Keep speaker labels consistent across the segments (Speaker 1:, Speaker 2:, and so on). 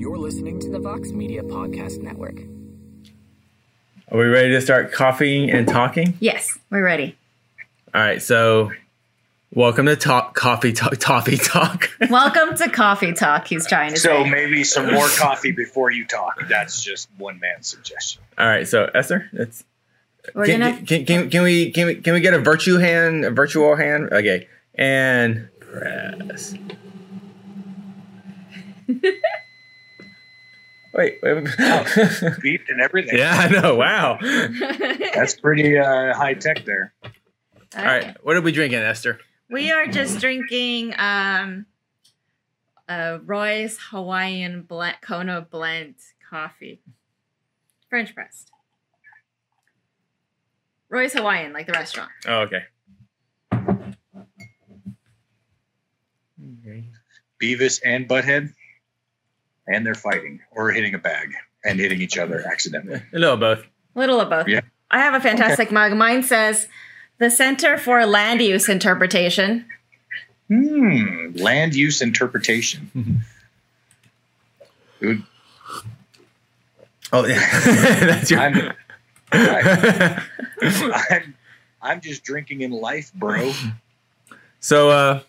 Speaker 1: You're listening to the Vox Media Podcast Network.
Speaker 2: Are we ready to start coffee and talking?
Speaker 3: Yes, we're ready.
Speaker 2: All right, so welcome to Talk Coffee Talk Toffee Talk.
Speaker 3: Welcome to Coffee Talk. He's trying to
Speaker 4: So
Speaker 3: say.
Speaker 4: maybe some more coffee before you talk. That's just one man's suggestion.
Speaker 2: All right, so Esther, that's
Speaker 3: We're
Speaker 2: can,
Speaker 3: gonna.
Speaker 2: can, can, can we can we can we get a virtue hand, a virtual hand? Okay, and press. wait, wait. wait.
Speaker 4: Beeped and everything.
Speaker 2: yeah, I know. Wow.
Speaker 4: That's pretty uh, high tech there.
Speaker 2: All right, what are we drinking, Esther?
Speaker 3: We are just drinking um, uh, Roy's Hawaiian blend, Kona blend coffee, French pressed. Roy's Hawaiian, like the restaurant.
Speaker 2: Oh, okay.
Speaker 4: Beavis and Butthead, and they're fighting or hitting a bag and hitting each other accidentally.
Speaker 2: A little of both.
Speaker 3: Little of both.
Speaker 4: Yeah.
Speaker 3: I have a fantastic mug. Mine says the Center for Land Use Interpretation.
Speaker 4: Hmm. Land use interpretation. Dude,
Speaker 2: Oh, yeah. that's your.
Speaker 4: I'm, I, I'm, I'm just drinking in life, bro.
Speaker 2: So, uh,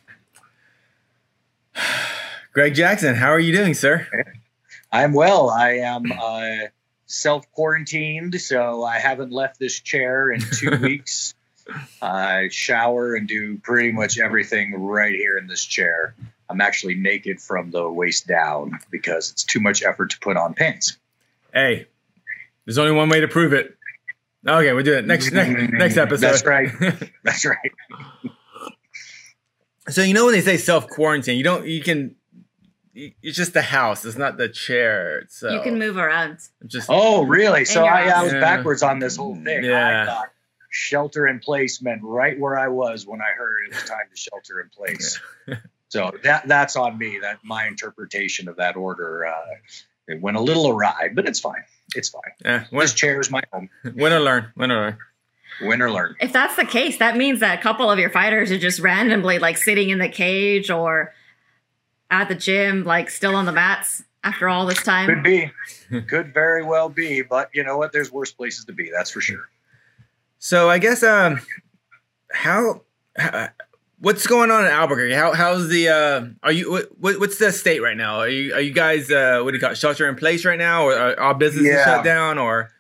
Speaker 2: Greg Jackson, how are you doing, sir?
Speaker 4: I'm well. I am uh, self quarantined, so I haven't left this chair in two weeks. I shower and do pretty much everything right here in this chair. I'm actually naked from the waist down because it's too much effort to put on pants.
Speaker 2: Hey, there's only one way to prove it. Okay, we'll do it next next, next episode.
Speaker 4: That's right. That's right.
Speaker 2: so you know when they say self quarantine, you don't you can. It's just the house. It's not the chair. So
Speaker 3: You can move around.
Speaker 2: Just
Speaker 4: Oh, really? So I, I was
Speaker 2: house.
Speaker 4: backwards on this whole thing.
Speaker 2: Yeah.
Speaker 4: I thought shelter in place meant right where I was when I heard it was time to shelter in place. so that that's on me. That my interpretation of that order uh, it went a little awry, but it's fine. It's fine.
Speaker 2: eh, win,
Speaker 4: This chair is my home.
Speaker 2: win or learn. Win or learn.
Speaker 4: Win or learn.
Speaker 3: If that's the case, that means that a couple of your fighters are just randomly like sitting in the cage or at the gym, like still on the mats after all this time?
Speaker 4: Could be. Could very well be. But you know what? There's worse places to be. That's for sure.
Speaker 2: So I guess um, how, how what's going on in Albuquerque? How how's the uh? Are you what, what what's the state right now? Are you are you guys uh what do you call it, shelter in place right now, or are all businesses
Speaker 4: Yeah.
Speaker 2: shut down, or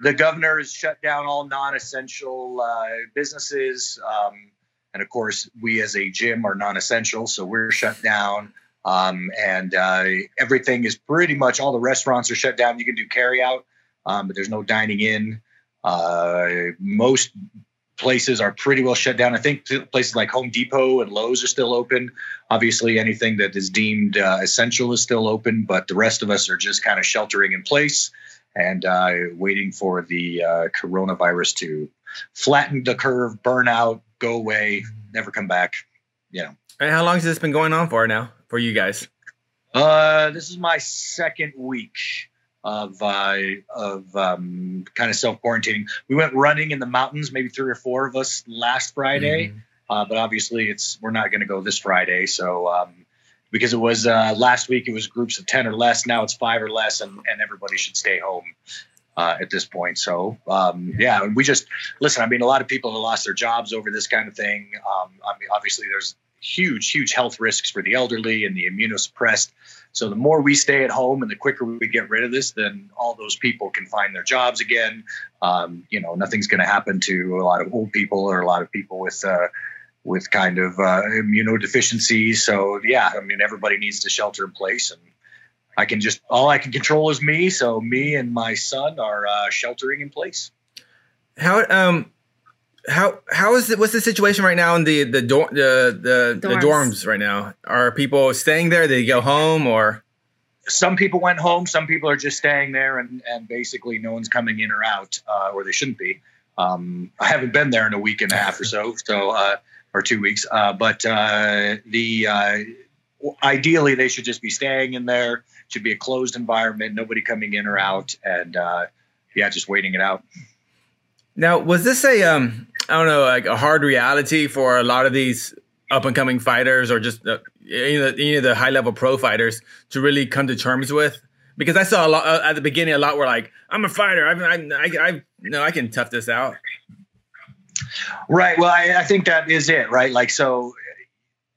Speaker 4: the governor has shut down all non-essential uh, businesses um, and of course we as a gym are non-essential so we're shut down um, and uh, everything is pretty much all the restaurants are shut down. You can do carry out um, but there's no dining in. Uh, most places are pretty well shut down. I think places like home depot and lowes are still open. Obviously anything that is deemed uh, essential is still open but the rest of us are just kind of sheltering in place and uh, waiting for the uh, coronavirus to flatten the curve, burn out, go away, never come back. You know,
Speaker 2: and how long has this been going on for now for you guys?
Speaker 4: uh, this is my second week of uh, of um, kind of self quarantining. We went running in the mountains, maybe three or four of us last Friday, uh, but obviously it's we're not going to go this Friday. So um, because it was uh, last week, it was groups of ten or less. Now it's five or less, and, and everybody should stay home uh, at this point. So um, yeah, we just listen. I mean, a lot of people have lost their jobs over this kind of thing. Um, I mean, obviously there's huge, huge health risks for the elderly and the immunosuppressed. So the more we stay at home and the quicker we get rid of this, then all those people can find their jobs again. Um, you know, nothing's going to happen to a lot of old people or a lot of people with uh, with kind of uh, immunodeficiencies. So yeah, I mean, everybody needs to shelter in place, and I can just all I can control is me. So me and my son are uh, sheltering in place.
Speaker 2: How um how how is it? What's the situation right now in the the dor- the the, the
Speaker 3: Dorms.
Speaker 2: dorms right now? Are people staying there? Did they go home or?
Speaker 4: some people went home. Some people are just staying there, and and basically no one's coming in or out, uh, or they shouldn't be. Um, I haven't been there in a week and a half or so, so uh, or two weeks. Uh, but uh, the uh, ideally they should just be staying in there. Should be a closed environment, nobody coming in or out, and uh, yeah, just waiting it out.
Speaker 2: Now, was this a um I don't know like a hard reality for a lot of these up and coming fighters or just uh, you know any of the high level pro fighters to really come to terms with Because I saw a lot uh, at the beginning. A lot were like, "I'm a fighter. I, I, I, I no, I can tough this out."
Speaker 4: Right. Well, I, I think that is it. Right. Like so,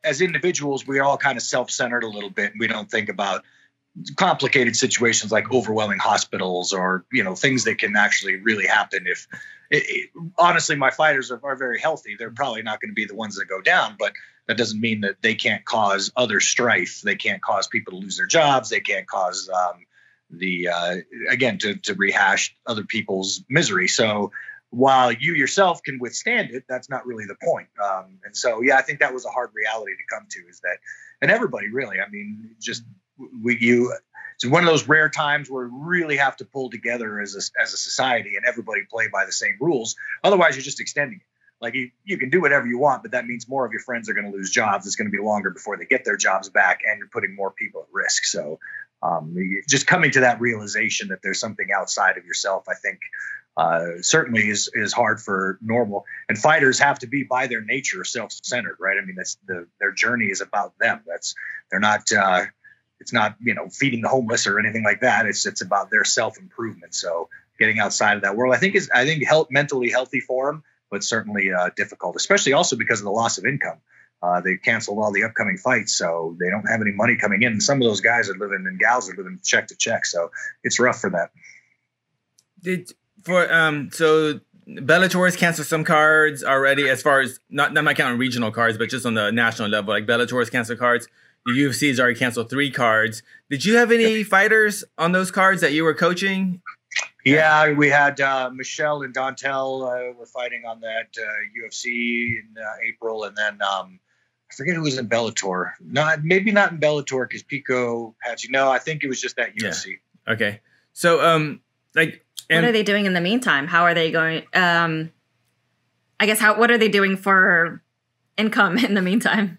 Speaker 4: as individuals, we're all kind of self-centered a little bit. We don't think about complicated situations like overwhelming hospitals or you know things that can actually really happen if it, it, honestly my fighters are, are very healthy. They're probably not going to be the ones that go down but that doesn't mean that they can't cause other strife. They can't cause people to lose their jobs. They can't cause um, the uh, again to, to rehash other people's misery. So while you yourself can withstand it that's not really the point. Um, and so yeah i think that was a hard reality to come to is that and everybody really i mean just we you it's one of those rare times where we really have to pull together as a, as a society and everybody play by the same rules. Otherwise you're just extending it. Like you, you can do whatever you want but that means more of your friends are going to lose jobs. It's going to be longer before they get their jobs back and you're putting more people at risk. So um, just coming to that realization that there's something outside of yourself i think uh, certainly is is hard for normal. And fighters have to be by their nature self-centered right? I mean that's the their journey is about them. That's they're not uh, it's not you know feeding the homeless or anything like that it's it's about their self improvement so getting outside of that world i think is i think help mentally healthy for them but certainly uh, difficult especially also because of the loss of income uh, they canceled all the upcoming fights so they don't have any money coming in and some of those guys are living in gals are living check to check so it's rough for them
Speaker 2: did for um so Bellator has canceled some cards already as far as not, not my counting regional cards, but just on the national level. Like Bellator has canceled cards. The UFC has already canceled three cards. Did you have any fighters on those cards that you were coaching?
Speaker 4: Yeah, we had uh, Michelle and Dontale uh, were fighting on that uh, UFC in uh, April, and then um, I forget who was in Bellator. Not maybe not in Bellator because Pico Patsy. No, I think it was just that UFC.
Speaker 2: Yeah. Okay, so um, like,
Speaker 3: and- what are they doing in the meantime? How are they going? Um, I guess how what are they doing for income in the meantime?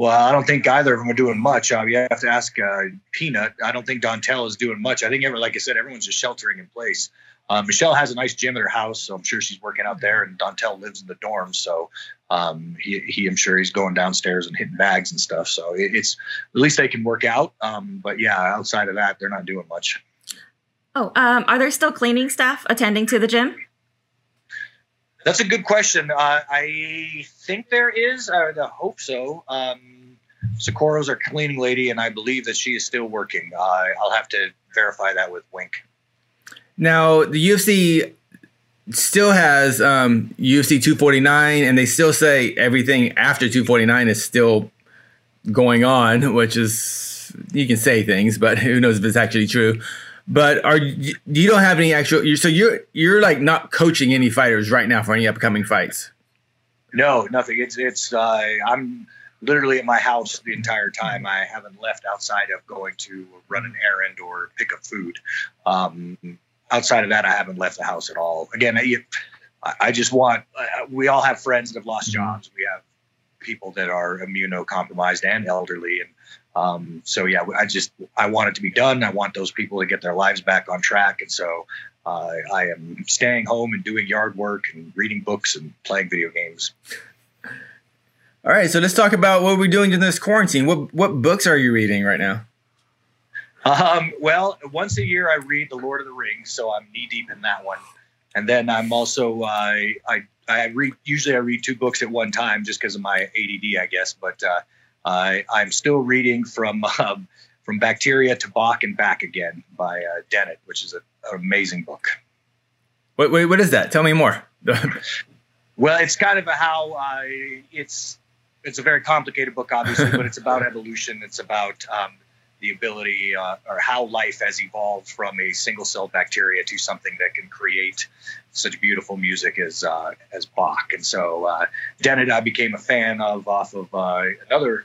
Speaker 4: Well, I don't think either of them are doing much. Uh, you have to ask uh, Peanut. I don't think Dontale is doing much. I think, ever, like I said, everyone's just sheltering in place. Uh, Michelle has a nice gym at her house, so I'm sure she's working out there. And Dontale lives in the dorms, so um, he, he, I'm sure he's going downstairs and hitting bags and stuff. So it, it's at least they can work out. Um, but yeah, outside of that, they're not doing much.
Speaker 3: Oh, um, are there still cleaning staff attending to the gym?
Speaker 4: That's a good question. Uh, I think there is. I hope so. Um, Socorro's our cleaning lady, and I believe that she is still working. Uh, I'll have to verify that with Wink.
Speaker 2: Now, the UFC still has um, UFC 249, and they still say everything after 249 is still going on, which is you can say things, but who knows if it's actually true. But are you don't have any actual? So you're you're like not coaching any fighters right now for any upcoming fights.
Speaker 4: No, nothing. It's it's. Uh, I'm literally at my house the entire time. I haven't left outside of going to run an errand or pick up food. Um, outside of that, I haven't left the house at all. Again, I, I just want. Uh, we all have friends that have lost mm-hmm. jobs. We have people that are immunocompromised and elderly, and um, so yeah, I just I want it to be done. I want those people to get their lives back on track, and so uh, I am staying home and doing yard work and reading books and playing video games.
Speaker 2: All right, so let's talk about what we're doing in this quarantine. What what books are you reading right now?
Speaker 4: Um, well, once a year I read The Lord of the Rings, so I'm knee deep in that one. And then I'm also uh, I I read usually I read two books at one time just because of my ADD, I guess. But uh, I, I'm still reading from um, from Bacteria to Bach and Back Again by uh, Dennett, which is a, an amazing book.
Speaker 2: Wait, wait, what is that? Tell me more.
Speaker 4: well, it's kind of a how uh, it's it's a very complicated book, obviously, but it's about evolution. It's about um, the ability uh, or how life has evolved from a single cell bacteria to something that can create such beautiful music as uh, as Bach. And so uh, Dennett I became a fan of off of uh, another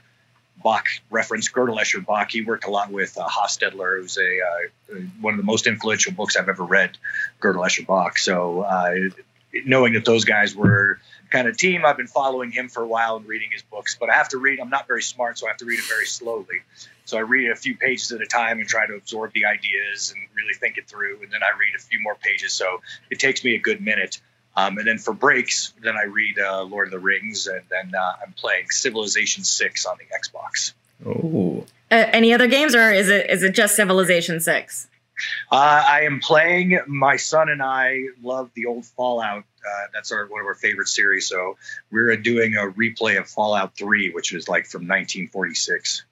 Speaker 4: Bach reference, Gödel Escher Bach. He worked a lot with uh, Hofstadter, who's a uh, one of the most influential books I've ever read, Gödel Escher Bach. So uh, knowing that those guys were kind of team. I've been following him for a while and reading his books, but I have to read. I'm not very smart, so I have to read it very slowly. So I read a few pages at a time and try to absorb the ideas and really think it through. And then I read a few more pages. So it takes me a good minute. Um, and then for breaks, then I read uh, Lord of the Rings, and then uh, I'm playing Civilization Six on the Xbox.
Speaker 2: Oh,
Speaker 3: Uh, any other games, or is it is it just Civilization Six?
Speaker 4: Uh, I am playing. My son and I love the old Fallout. Uh, that's our one of our favorite series. So we're doing a replay of Fallout Three, which was like from 1946.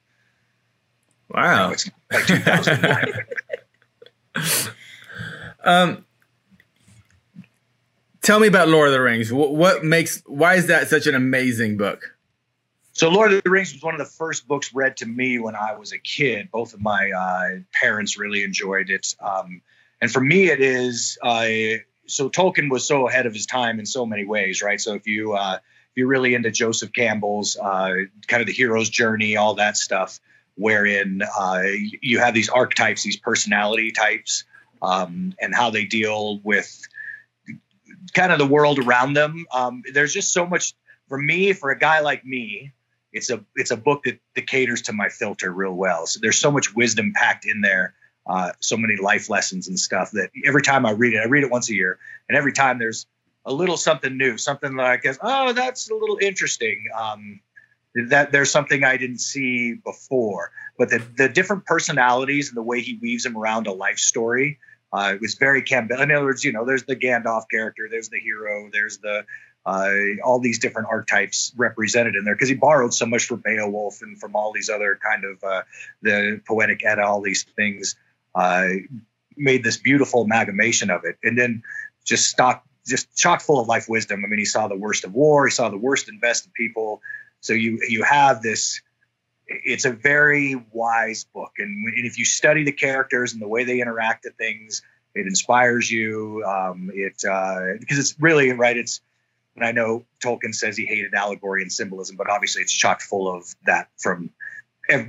Speaker 2: Wow.
Speaker 4: It's like 2001.
Speaker 2: Um, tell me about Lord of the Rings. What, what makes? Why is that such an amazing book?
Speaker 4: So, Lord of the Rings was one of the first books read to me when I was a kid. Both of my uh, parents really enjoyed it, um, and for me, it is. Uh, so Tolkien was so ahead of his time in so many ways, right? So if you uh, if you're really into Joseph Campbell's uh, kind of the hero's journey, all that stuff, wherein uh, you have these archetypes, these personality types, um, and how they deal with kind of the world around them. Um, there's just so much for me, for a guy like me. It's a it's a book that, that caters to my filter real well. So there's so much wisdom packed in there, uh, so many life lessons and stuff that every time I read it, I read it once a year, and every time there's a little something new, something like, oh, that's a little interesting. Um, that there's something I didn't see before. But the, the different personalities and the way he weaves them around a life story uh, it was very Campbell. In other words, you know, there's the Gandalf character, there's the hero, there's the uh, all these different archetypes represented in there because he borrowed so much from Beowulf and from all these other kind of uh, the poetic Edda, all these things uh, made this beautiful amalgamation of it, and then just stock just chock full of life wisdom. I mean, he saw the worst of war, he saw the worst in best of people. So you you have this. It's a very wise book, and, and if you study the characters and the way they interact at things, it inspires you. Um, it uh, because it's really right. It's and I know Tolkien says he hated allegory and symbolism, but obviously it's chock full of that from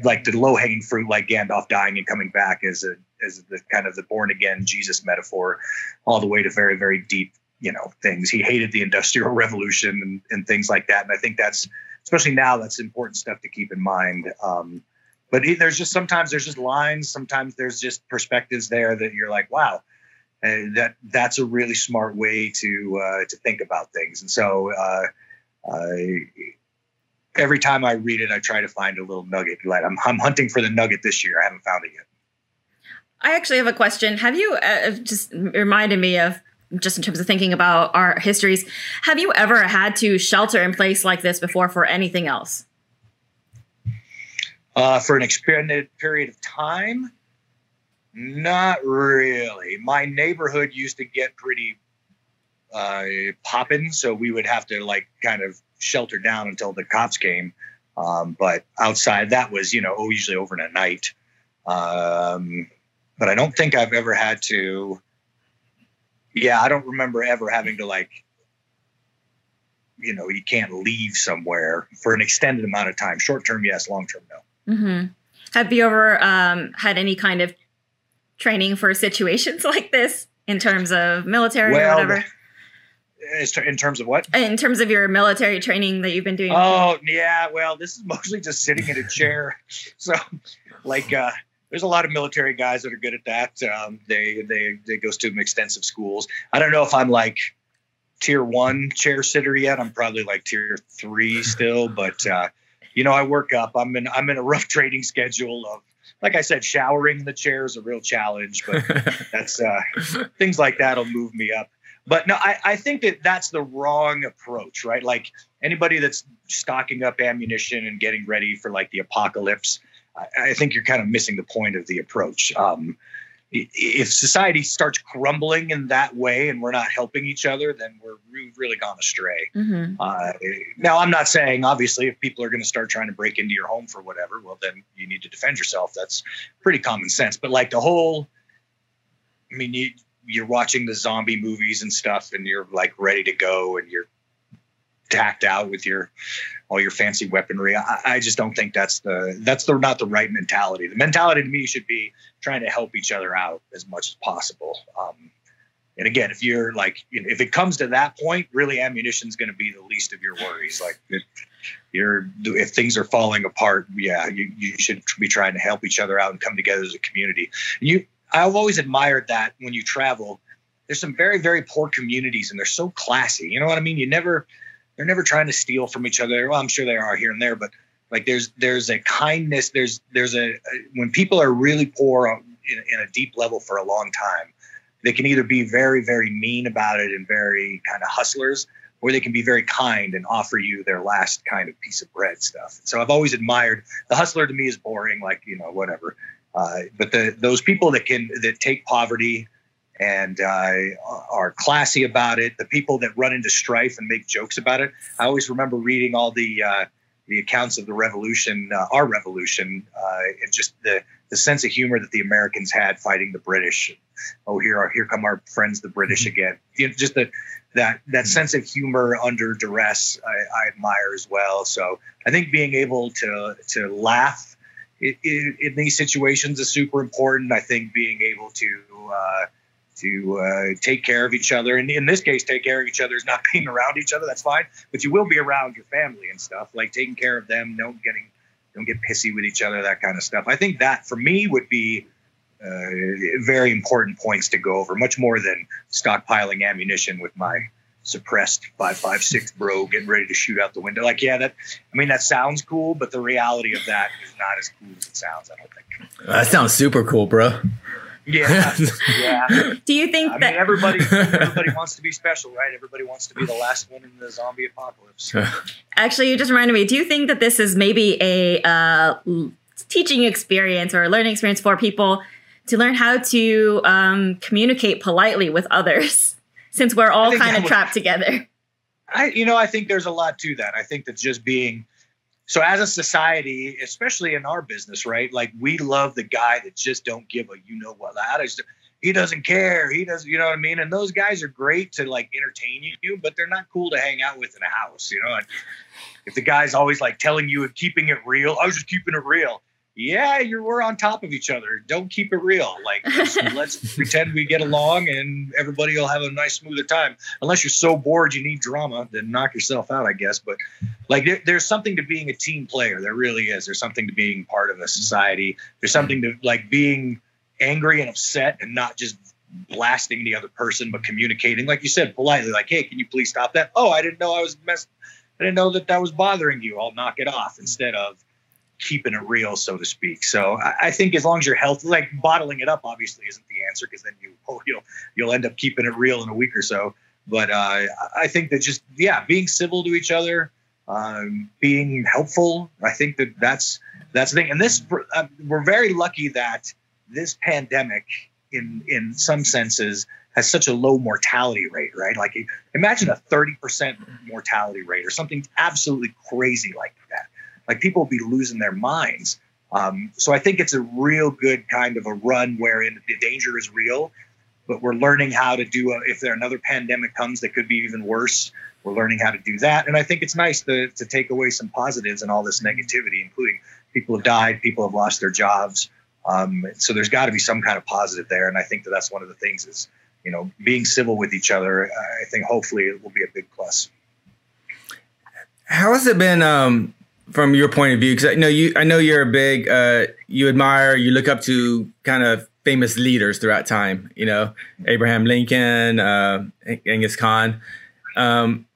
Speaker 4: like the low hanging fruit, like Gandalf dying and coming back as a as the kind of the born again Jesus metaphor, all the way to very very deep you know things. He hated the Industrial Revolution and, and things like that, and I think that's especially now that's important stuff to keep in mind. Um, but there's just sometimes there's just lines, sometimes there's just perspectives there that you're like, wow, and that that's a really smart way to uh, to think about things. And so uh, I, every time I read it, I try to find a little nugget. Like I'm, I'm hunting for the nugget this year. I haven't found it yet.
Speaker 3: I actually have a question. Have you uh, just reminded me of just in terms of thinking about our histories? Have you ever had to shelter in place like this before for anything else?
Speaker 4: Uh, for an extended period of time, not really. My neighborhood used to get pretty uh, popping, so we would have to like kind of shelter down until the cops came. Um, but outside, that was you know usually over in a night. Um, but I don't think I've ever had to. Yeah, I don't remember ever having to like. You know, you can't leave somewhere for an extended amount of time. Short term, yes. Long term, no.
Speaker 3: Mm-hmm. Have you ever um, had any kind of training for situations like this in terms of military
Speaker 4: well,
Speaker 3: or whatever?
Speaker 4: In terms of what?
Speaker 3: In terms of your military training that you've been doing.
Speaker 4: Oh yeah, well, this is mostly just sitting in a chair. so, like, uh, there's a lot of military guys that are good at that. Um, they they they go to extensive schools. I don't know if I'm like tier one chair sitter yet. I'm probably like tier three still, but uh, you know, I work up. I'm in I'm in a rough training schedule of like I said, showering the chair is a real challenge, but that's uh, things like that'll move me up. But no, I, I think that that's the wrong approach, right? Like anybody that's stocking up ammunition and getting ready for like the apocalypse, I, think you're kind of missing the point of the approach. Um, if society starts crumbling in that way and we're not helping each other, then we're really gone astray. Mm-hmm. Uh, now, I'm not saying obviously if people are going to start trying to break into your home for whatever, well, then you need to defend yourself. That's pretty common sense. But like the whole, I mean, you, you're watching the zombie movies and stuff, and you're like ready to go, and you're tacked out with your all your fancy weaponry. I, I, just don't think that's the that's the not the right mentality. The mentality to me should be trying to help each other out as much as possible. Um, and again, if you're like, if it comes to that point, really ammunition is going to be the least of your worries. Like, it, you're if things are falling apart, yeah, you, you should be trying to help each other out and come together as a community. You, I've always admired that when you travel. There's some very very poor communities, and they're so classy. You know what I mean? You never they're never trying to steal from each other. Well, I'm sure they are here and there, but Like there's there's a kindness. There's there's a, a when people are really poor in, in a deep level for a long time, they can either be very very mean about it and very kind of hustlers, or they can be very kind and offer you their last kind of piece of bread stuff. So I've always admired the hustler. To me is boring, like you know whatever. Uh, but the those people that can that take poverty and uh, are classy about it, the people that run into strife and make jokes about it. I always remember reading all the uh, the accounts of the revolution, uh, our revolution, uh, and just the the sense of humor that the Americans had fighting the British. Oh, here are here come our friends, the British mm-hmm. again. You know, just the that that mm-hmm. sense of humor under duress, I, I, admire as well. So I think being able to to laugh in, in, in these situations is super important. I think being able to uh, to uh, take care of each other. And in this case, take care of each other is not being around each other. That's fine, but you will be around your family and stuff, like taking care of them, no getting, don't get pissy with each other, that kind of stuff. I think that for me would be uh, very important points to go over, much more than stockpiling ammunition with my suppressed 556 bro getting ready to shoot out the window. Like, yeah, that, I mean, that sounds cool, but the reality of that is not as cool as it sounds, I don't think.
Speaker 2: That sounds super cool, bro.
Speaker 4: Yeah, yeah.
Speaker 3: Do you think
Speaker 4: I
Speaker 3: that
Speaker 4: mean, everybody everybody wants to be special, right? Everybody wants to be the last one in the zombie apocalypse.
Speaker 3: Actually, you just reminded me. Do you think that this is maybe a uh, teaching experience or a learning experience for people to learn how to um, communicate politely with others, since we're all kind of trapped together?
Speaker 4: I, you know, I think there's a lot to that. I think that just being so as a society, especially in our business, right? Like we love the guy that just don't give a you know what. Just, he doesn't care. He doesn't, you know what I mean? And those guys are great to like entertain you, but they're not cool to hang out with in a house, you know. If the guy's always like telling you and keeping it real, I was just keeping it real yeah, you're we're on top of each other. Don't keep it real. Like let's, let's pretend we get along and everybody will have a nice smoother time. Unless you're so bored you need drama, then knock yourself out, I guess. But like there, there's something to being a team player. There really is. There's something to being part of a society. There's something to like being angry and upset and not just blasting the other person, but communicating, like you said, politely. Like, hey, can you please stop that? Oh, I didn't know I was mess. I didn't know that that was bothering you. I'll knock it off instead of keeping it real, so to speak. So I, think as long as you're healthy, like bottling it up, obviously isn't the answer because then you oh, you'll you'll end up keeping it real in a week or so. But uh, I think that just yeah, being civil to each other, um, being helpful, I think that that's that's the thing. And this uh, we're very lucky that this pandemic, in in some senses, has such a low mortality rate, right? Like imagine a 30% mortality rate or something absolutely crazy like like people will be losing their minds. Um, so I think it's a real good kind of a run wherein the danger is real, but we're learning how to do a, if there another pandemic comes that could be even worse. We're learning how to do that, and I think it's nice to to take away some positives and all this negativity, including people have died, people have lost their jobs. Um, so there's got to be some kind of positive there, and I think that that's one of the things is you know being civil with each other. I think hopefully it will be a big plus.
Speaker 2: How has it been um, from your point of view because I know you I know you're a big uh, you admire you look up to kind of famous leaders throughout time you know Abraham Lincoln uh, Genghis Khan um,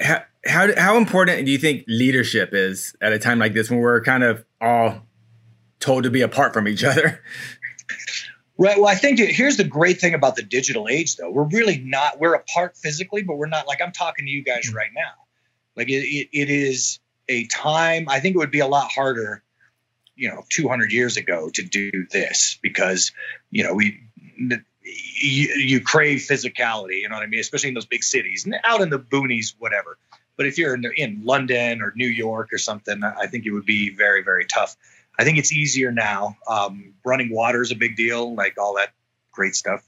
Speaker 2: how, how how important do you think leadership is at a time like this when we're kind of all told to be apart from each other
Speaker 4: Right. Well, I think here's the great thing about the digital age, though. We're really not, we're apart physically, but we're not like I'm talking to you guys mm-hmm. right now. Like it, it, it is, a time i think it would be a lot harder you know 200 years ago to do this because you know we you, you, crave physicality you know what i mean? Especially in those big cities and out in the boonies whatever. But if you're in, in london or new york or something i think it would be very very tough. I think it's easier now. Um, running water is a big deal like all that great stuff.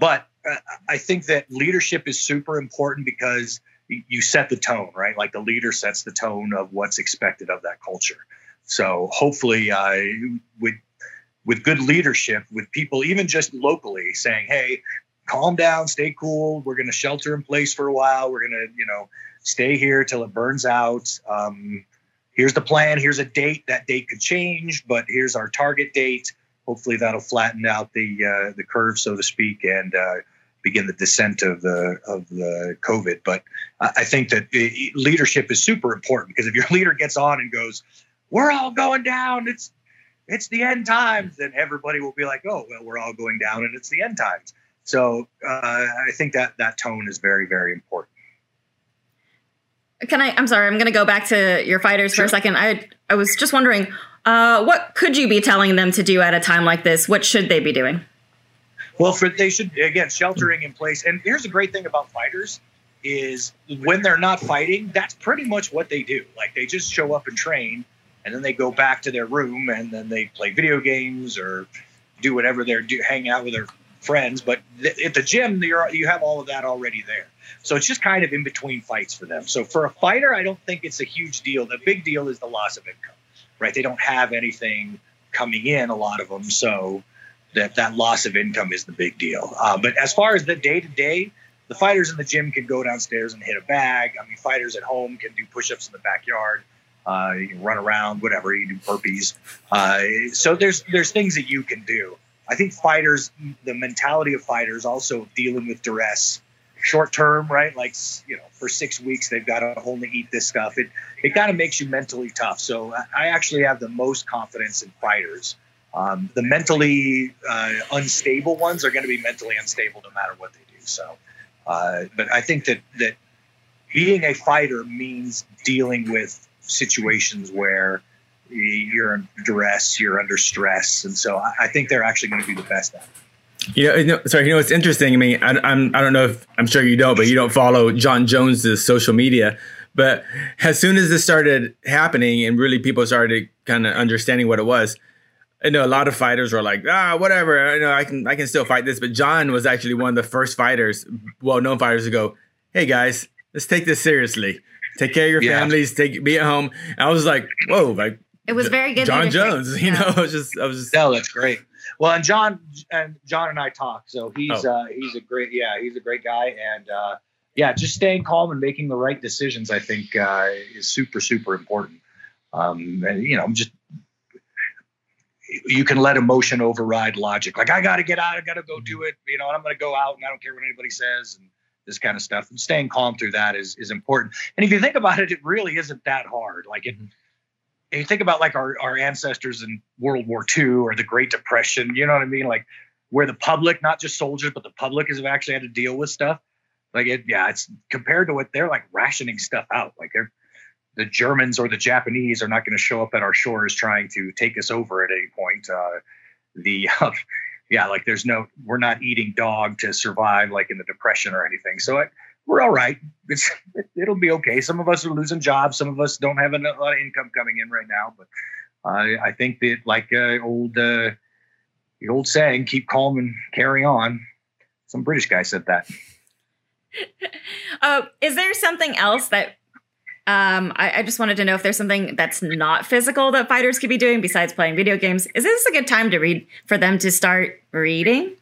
Speaker 4: But uh, i think that leadership is super important because you set the tone, right? Like the leader sets the tone of what's expected of that culture. So hopefully, uh, with with good leadership, with people even just locally saying, "Hey, calm down, stay cool. We're going to shelter in place for a while. We're going to, you know, stay here till it burns out. Um, here's the plan. Here's a date. That date could change, but here's our target date. Hopefully, that'll flatten out the uh, the curve, so to speak, and uh, begin the descent of the of the COVID. But I think that leadership is super important because if your leader gets on and goes, we're all going down. It's it's the end times. Then everybody will be like, oh well, we're all going down, and it's the end times. So uh, I think that that tone is very very important.
Speaker 3: Can I? I'm sorry. I'm going to go back to your fighters sure. for a second. I I was just wondering, uh, what could you be telling them to do at a time like this? What should they be doing?
Speaker 4: Well, for they should again sheltering in place. And here's the great thing about fighters is when they're not fighting, that's pretty much what they do. Like they just show up and train, and then they go back to their room and then they play video games or do whatever they're do, hang out with their friends. But th- at the gym, you have all of that already there. So it's just kind of in between fights for them. So for a fighter, I don't think it's a huge deal. The big deal is the loss of income, right? They don't have anything coming in, a lot of them. So that that loss of income is the big deal. Uh, but as far as the day to day, the fighters in the gym can go downstairs and hit a bag. I mean, fighters at home can do push-ups in the backyard. Uh, you can run around, whatever. You do burpees. Uh, so there's there's things that you can do. I think fighters, the mentality of fighters, also dealing with duress, short term, right? Like you know, for six weeks they've got to only eat this stuff. It it kind of makes you mentally tough. So I actually have the most confidence in fighters um, the mentally uh, unstable ones are going to be mentally unstable no matter what they do. So, uh, but I think that that being a fighter means dealing with situations where you're in duress, you're under stress, and so I, I think they're actually going to be the best at it.
Speaker 2: You know, sorry. You know, it's interesting. I mean, I, I'm I don't know if I'm sure you don't, but you don't follow Jon Jones's social media. But as soon as this started happening, and really people started kind of understanding what it was, I know a lot of fighters are like, ah, whatever. I know I can I can still fight this. But Jon was actually one of the first fighters, well known fighters, to go, hey guys, let's take this seriously. Take care of your yeah. families. Take be at home. And I was like, whoa, like
Speaker 3: it was very good.
Speaker 2: Jon Jones, you know, I was just I was just
Speaker 4: No, that's great. Well, and Jon and Jon and I talk, so he's oh. uh he's a great yeah, he's a great guy and uh yeah, just staying calm and making the right decisions, I think, uh, is super, super important. Um, and you know, I'm just you can let emotion override logic. Like I got to get out, I got to go do it. You know, and I'm going to go out, and I don't care what anybody says, and this kind of stuff. And staying calm through that is is important. And if you think about it, it really isn't that hard. Like it, mm-hmm. you think about like our our ancestors in World War II or the Great Depression. You know what I mean? Like where the public, not just soldiers, but the public has actually had to deal with stuff. Like it, yeah, it's compared to what they're like rationing stuff out. Like they're the Germans or the Japanese are not going to show up at our shores trying to take us over at any point. Uh, the uh, yeah, like there's no, we're not eating dog to survive like in the depression or anything. So we're all right. It's, it, will be okay. Some of us are losing jobs. Some of us don't have a lot of income coming in right now. But I, I think that like uh, old uh, the old saying, keep calm and carry on. Some British guy said that.
Speaker 3: Uh, is there something else that um, I, I, just wanted to know if there's something that's not physical that fighters could be doing besides playing video games. Is this a good time to read for them to start reading?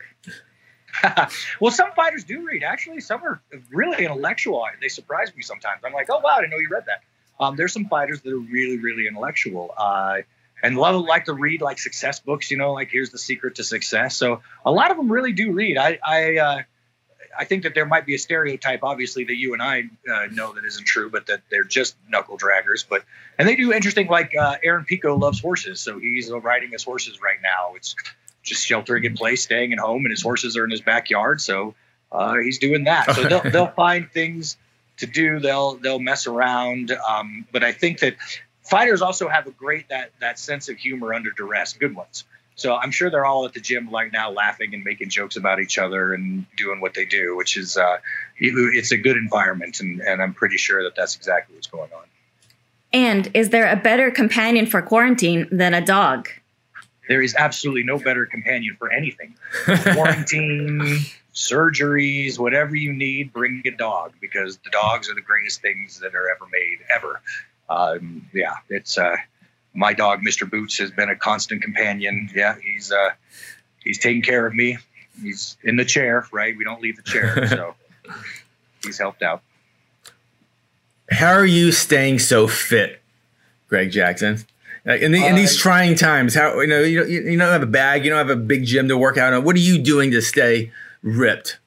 Speaker 4: well, some fighters do read. Actually, some are really intellectual. They surprise me sometimes. I'm like, oh wow, I didn't know you read that. Um, there's some fighters that are really, really intellectual. Uh, and love like to read like success books, you know, like here's the secret to success. So a lot of them really do read. I, I uh, I think that there might be a stereotype, obviously, that you and I uh, know that isn't true, but that they're just knuckle draggers. But and they do interesting, like uh, Aaron Pico loves horses, so he's riding his horses right now. It's just sheltering in place, staying at home, and his horses are in his backyard, so uh, he's doing that. So they'll they'll find things to do. They'll they'll mess around. Um, but I think that fighters also have a great that that sense of humor under duress. Good ones. So I'm sure they're all at the gym right now laughing and making jokes about each other and doing what they do, which is uh, it's a good environment, and, and I'm pretty sure that that's exactly what's going on.
Speaker 3: And is there a better companion for quarantine than a dog?
Speaker 4: There is absolutely no better companion for anything. Quarantine, surgeries, whatever you need, bring a dog because the dogs are the greatest things that are ever made, ever. Um, yeah, it's. Uh, my dog, Mr. Boots, has been a constant companion. Yeah, he's uh, he's taking care of me. He's in the chair, right? We don't leave the chair, so he's helped out.
Speaker 2: How are you staying so fit, Greg Jackson? Like in, the, in these uh, trying times, how you know you don't, you don't have a bag, you don't have a big gym to work out on. What are you doing to stay ripped?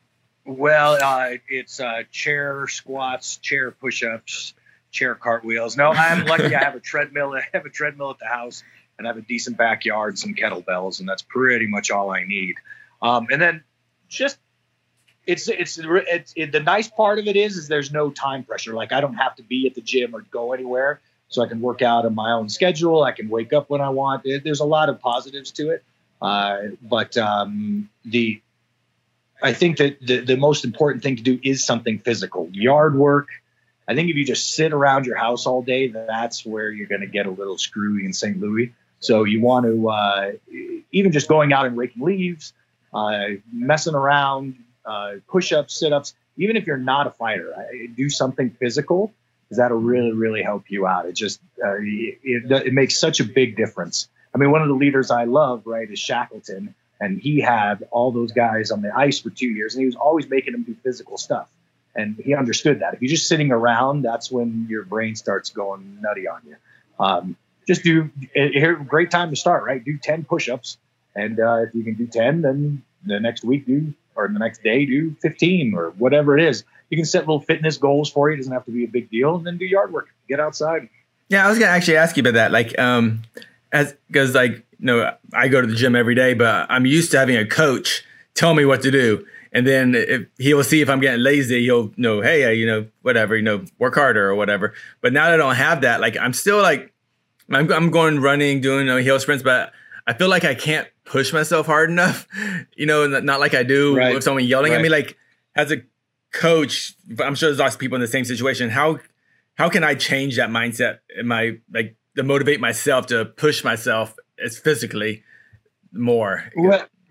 Speaker 4: Well, uh, it's uh, chair squats, chair push-ups, chair cartwheels. No, I'm lucky. I have a treadmill. I have a treadmill at the house, and I have a decent backyard, some kettlebells, and that's pretty much all I need. Um, and then just it's it's it's it, the nice part of it is is there's no time pressure. Like I don't have to be at the gym or go anywhere, so I can work out on my own schedule. I can wake up when I want. There's a lot of positives to it, uh, but um, the I think that the, the most important thing to do is something physical, yard work. I think if you just sit around your house all day, that's where you're going to get a little screwy in St. Louis. So you want to uh, even just going out and raking leaves, uh, messing around, uh, push-ups, sit-ups. Even if you're not a fighter, do something physical because that'll really, really help you out. It just uh, it, it makes such a big difference. I mean, one of the leaders I love, right, is Shackleton, and he had all those guys on the ice for two years, and he was always making them do physical stuff. And he understood that if you're just sitting around, that's when your brain starts going nutty on you. Um, just do here. Great time to start, right? Do ten push-ups, and uh, if you can do ten, then the next week do or the next day do 15 or whatever it is. You can set little fitness goals for you. It doesn't have to be a big deal. And then do yard work. Get outside.
Speaker 2: Yeah, I was gonna actually ask you about that. Like, um, as because like you know, I go to the gym every day, but I'm used to having a coach tell me what to do. And then if he will see if I'm getting lazy, he'll know, hey, you know, whatever, you know, work harder or whatever. But now that I don't have that, like I'm still like, I'm, I'm going running, doing you know, hill sprints, but I feel like I can't push myself hard enough. You know, not like I do right. with someone yelling right. at me. Like as a coach, I'm sure there's lots of people in the same situation. How how can I change that mindset in my like to motivate myself to push myself as physically more?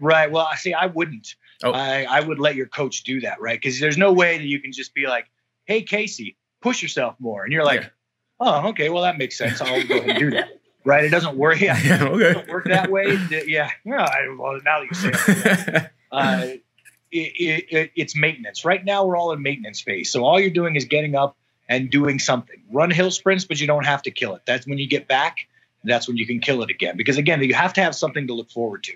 Speaker 4: Right. Well, I see. I wouldn't. Oh. I, I would let your coach do that, right? Because there's no way that you can just be like, "Hey, Casey, push yourself more," and you're like, yeah. "Oh, okay. Well, that makes sense. I'll go ahead and do that." right? It doesn't work. Yeah, yeah okay. It doesn't work that way. Yeah, yeah. Well, now that you say it, uh, it, it, it's maintenance. Right now, we're all in maintenance phase. So all you're doing is getting up and doing something. Run hill sprints, but you don't have to kill it. That's when you get back. That's when you can kill it again. Because again, you have to have something to look forward to.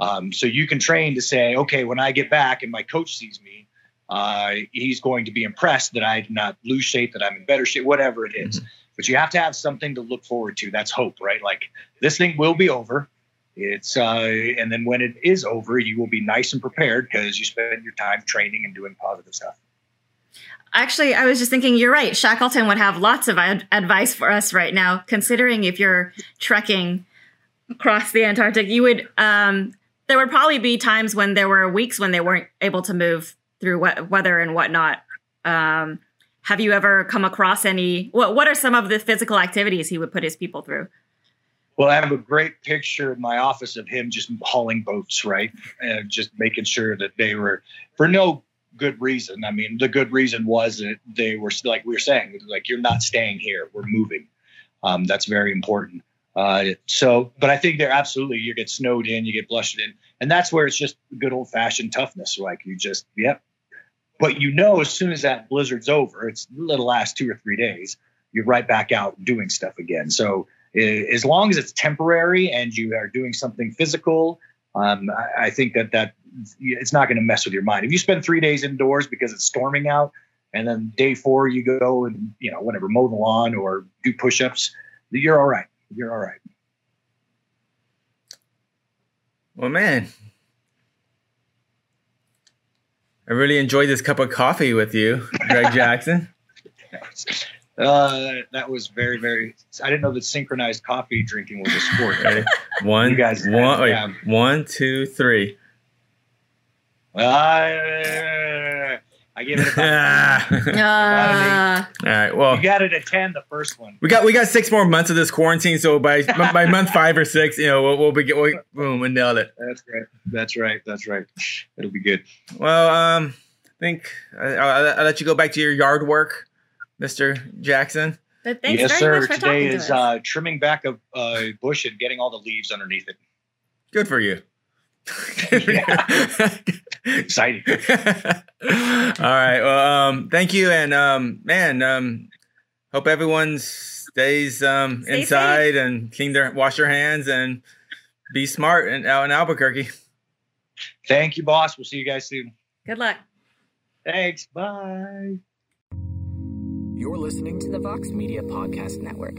Speaker 4: Um, so you can train to say, okay, when I get back and my coach sees me, uh, he's going to be impressed that I did not lose shape, that I'm in better shape, whatever it is. Mm-hmm but you have to have something to look forward to. That's hope, right? Like this thing will be over. It's uh, and then when it is over, you will be nice and prepared because you spend your time training and doing positive stuff.
Speaker 3: Actually, I was just thinking you're right. Shackleton would have lots of ad- advice for us right now, considering if you're trekking across the Antarctic, you would um, there would probably be times when there were weeks when they weren't able to move through what, weather and whatnot. Um, have you ever come across any? What What are some of the physical activities he would put his people through?
Speaker 4: Well, I have a great picture in my office of him just hauling boats, right, and just making sure that they were for no good reason. I mean, the good reason was that they were like we were saying, like you're not staying here, we're moving. Um, that's very important. Uh, so, but I think they're absolutely you get snowed in, you get blushed in, and that's where it's just good old fashioned toughness. Like you just, yep, but you know, as soon as that blizzard's over, it's it'll last two or three days. You're right back out doing stuff again. So as long as it's temporary and you are doing something physical, um, I, I, think that that it's not going to mess with your mind. If you spend three days indoors because it's storming out, and then day four you go and you know whatever mow the lawn or do push-ups, you're all right. You're all right.
Speaker 2: Well, man, I really enjoyed this cup of coffee with you, Greg Jackson.
Speaker 4: Uh, that was very, very. I didn't know that synchronized coffee drinking was a sport. Right?
Speaker 2: one, you guys, one, wait, one, two, three.
Speaker 4: Uh, I give it. A uh,
Speaker 2: All right. Well,
Speaker 4: you got it at ten. The first one.
Speaker 2: We got we got six more months of this quarantine, so by by month five or six, you know, we'll, we'll be we'll, boom, we nailed it.
Speaker 4: That's right. That's right. That's right. It'll be good.
Speaker 2: Well, um, I think I, will I'll let you go back to your yard work, Mister Jackson.
Speaker 3: But thanks yes, very sir. Much for
Speaker 4: Today is uh, trimming back a uh, bush and getting all the leaves underneath it.
Speaker 2: Good for you.
Speaker 4: Exciting.
Speaker 2: All right. Well, um, thank you, and um, man, um, hope everyone stays um, Stay inside safe. and clean their, wash their hands, and be smart and out in Albuquerque.
Speaker 4: Thank you, boss. We'll see you guys soon.
Speaker 3: Good luck.
Speaker 4: Thanks. Bye.
Speaker 1: You're listening to the Vox Media Podcast Network.